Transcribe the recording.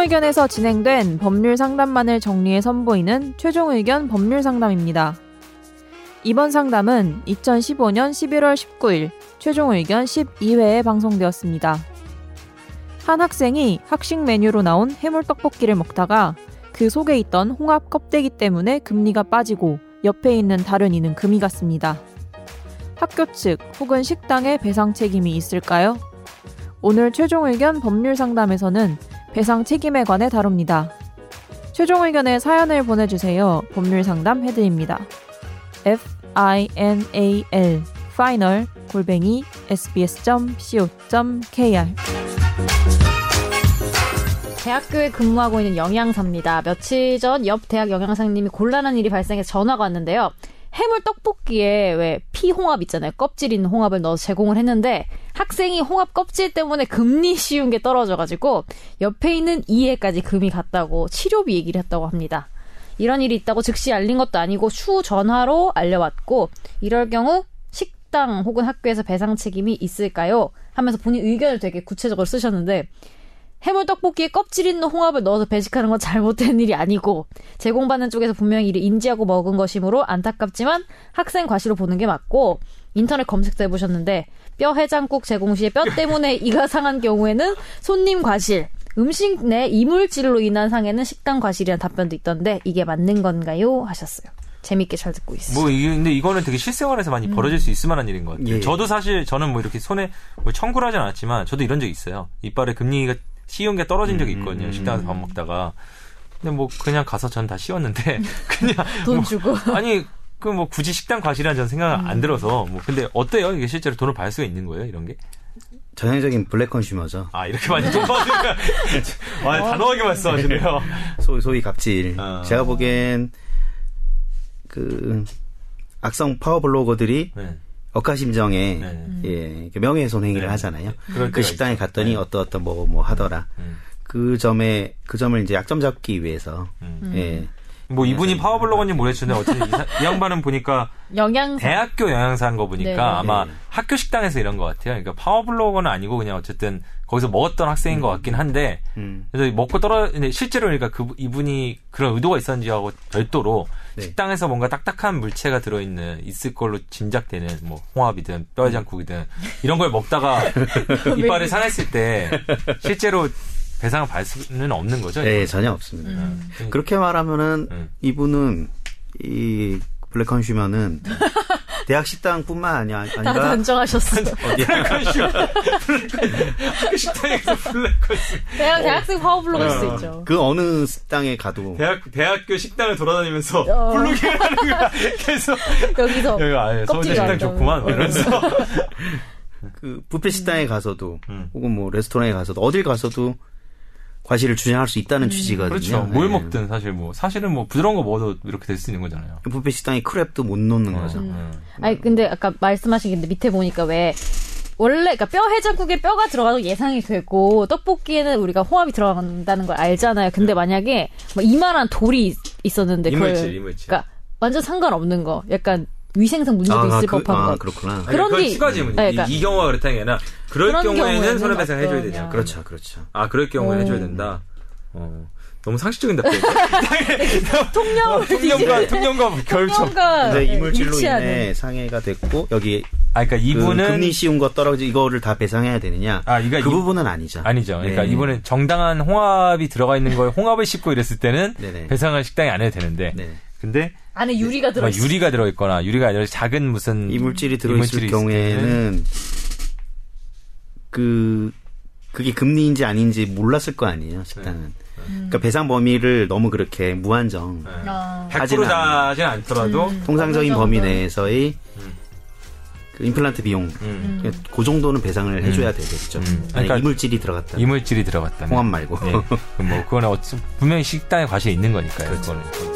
의견에서 진행된 법률 상담만을 정리해 선보이는 최종 의견 법률 상담입니다. 이번 상담은 2015년 11월 19일 최종 의견 12회에 방송되었습니다. 한 학생이 학식 메뉴로 나온 해물 떡볶이를 먹다가 그 속에 있던 홍합 껍데기 때문에 금리가 빠지고 옆에 있는 다른 이는 금이 갔습니다. 학교 측 혹은 식당에 배상 책임이 있을까요? 오늘 최종 의견 법률 상담에서는 배상 책임에 관해 다룹니다. 최종 의견에 사연을 보내주세요. 법률 상담 해드립니다. f i n a l final 골뱅이 sbs.co.kr 대학교에 근무하고 있는 영양사입니다. 며칠 전 옆 대학 영양사님이 곤란한 일이 발생해서 전화가 왔는데요. 해물 떡볶이에 왜 피홍합 있잖아요. 껍질 있는 홍합을 넣어서 제공을 했는데 학생이 홍합 껍질 때문에 금리 씌운 게 떨어져가지고 옆에 있는 이해까지 금이 갔다고 치료비 얘기를 했다고 합니다. 이런 일이 있다고 즉시 알린 것도 아니고 추 전화로 알려왔고 이럴 경우 식당 혹은 학교에서 배상 책임이 있을까요? 하면서 본인 의견을 되게 구체적으로 쓰셨는데 해물 떡볶이에 껍질 있는 홍합을 넣어서 배식하는 건 잘못된 일이 아니고 제공받는 쪽에서 분명히 이를 인지하고 먹은 것이므로 안타깝지만 학생 과시로 보는 게 맞고 인터넷 검색도 해보셨는데 뼈 해장국 제공 시에 뼈 때문에 이가 상한 경우에는 손님 과실 음식 내 이물질로 인한 상해는 식당 과실이라는 답변도 있던데 이게 맞는 건가요? 하셨어요. 재밌게 잘 듣고 있어요. 뭐 이게 근데 이거는 되게 실생활에서 많이 음. 벌어질 수 있을 만한 일인 것 같아요. 예. 저도 사실 저는 뭐 이렇게 손에 뭐 청구를 하진 않았지만 저도 이런 적 있어요. 이빨에 금리가 씌운 게 떨어진 적이 있거든요. 음. 식당에서 밥 먹다가. 근데 뭐 그냥 가서 전 다 씌웠는데 그냥 돈 뭐 주고. 아니 그 뭐 굳이 식당 과실이라는 전 생각 안 들어서 뭐 근데 어때요? 이게 실제로 돈을 받을 수가 있는 거예요? 이런 게? 전형적인 black consumer죠. 아 이렇게 많이 돈 받으니까 아 단호하게 말씀하시네요. 소, 소위 갑질. 아. 제가 보기엔 그 악성 파워 블로거들이 네. 억하심정에 네. 예, 명예훼손 행위를 네. 하잖아요. 그럴 그 식당에 있죠. 갔더니 네. 어떤 어떤 뭐뭐 하더라. 음. 그 점에 그 점을 이제 약점 잡기 위해서 음. 예. 뭐 이분이 파워블로거인지 모르겠는데 어쨌든 이, 사- 이 양반은 보니까 영양사. 대학교 영양사인 거 보니까 네. 아마 네. 학교 식당에서 이런 것 같아요. 그러니까 파워블로거는 아니고 그냥 어쨌든 거기서 먹었던 학생인 것 같긴 한데 음. 그래서 먹고 떨어 실제로 그러니까 그 이분이 그런 의도가 있었는지하고 별도로 네. 식당에서 뭔가 딱딱한 물체가 들어있는 있을 걸로 짐작되는 뭐 홍합이든 뼈해장국이든 이런 걸 먹다가 이빨을 상했을 때 실제로 배상을 받을 수는 없는 거죠. 네, 이건? 전혀 없습니다. 음. 그렇게 말하면은 음. 이분은 이 black consumer는 대학 식당뿐만 아니야 다 아니라 단정하셨어. 학교 식당에서 black consumer 대학, 대학생 파워 블로그일 수 있죠. 그 어느 식당에 가도 대학 대학교 식당을 돌아다니면서 어. blogging 하는 거야. 계속 여기서 여기 아예 서울대 껍질 식당 안 좋구만 뭐 이러면서 그 뷔페 식당에 가서도 음. 혹은 뭐 레스토랑에 가서도 어딜 가서도 과실을 주장할 수 있다는 취지거든요. 그렇죠. 뭘 네. 먹든 사실 뭐 사실은 뭐 부드러운 거 먹어도 이렇게 될 수 있는 거잖아요. 뷔페 식당이 크랩도 못 놓는 거죠. 음. 아니 근데 아까 말씀하신 게 밑에 보니까 왜 원래 그러니까 뼈 해장국에 뼈가 들어가도 예상이 되고 떡볶이에는 우리가 홍합이 들어간다는 걸 알잖아요. 근데 만약에 뭐 이만한 돌이 있- 있었는데 그걸 이물질, 이물질. 그러니까 완전 상관없는 거. 약간 위생상 문제도 있을 그, 법한 아, 것. 그렇구나. 그런 그건 게- 추가 질문. 네, 그러니까- 이, 이 경우가 그렇다는 게 아니라 그럴 경우에는 손해배상 해줘야. 되냐. 그렇죠, 그렇죠. 아 그럴 경우에는 오. 해줘야 된다. 어. 너무 상식적인 답변. 통념을 통념과 통념과 결정. 통념과 이제 이물질로 일치하는. 인해 상해가 됐고 여기 아 그러니까 그 이분은 금리 씌운 거 떨어지 이거를 다 배상해야 되느냐? 아, 이거 그 이- 부분은 아니죠. 아니죠. 그러니까 네. 이분은 정당한 홍합이 들어가 있는 걸 홍합을 씹고 이랬을 때는 네네. 배상을 식당에 안 해도 되는데 네. 근데 안에 유리가 막 들어있어. 유리가 들어 있거나 유리가 아니라 작은 무슨 이물질이 들어 있을 이물질이 있을 경우에는 그 그게 금리인지 아닌지 몰랐을 거 아니에요 식당은. 그러니까 배상 범위를 너무 그렇게 무한정 네. 아. 100% 하지는 자진 않더라도 음. 통상적인 범위. 내에서의 음. 그 임플란트 비용 음. 그 정도는 배상을 해줘야 되겠죠. 음. 그러니까 이물질이 들어갔다. 이물질이 들어갔다면 홍합 말고. 네. 그럼 뭐 그거는 분명히 식당에 과실이 있는 거니까요. 그거는.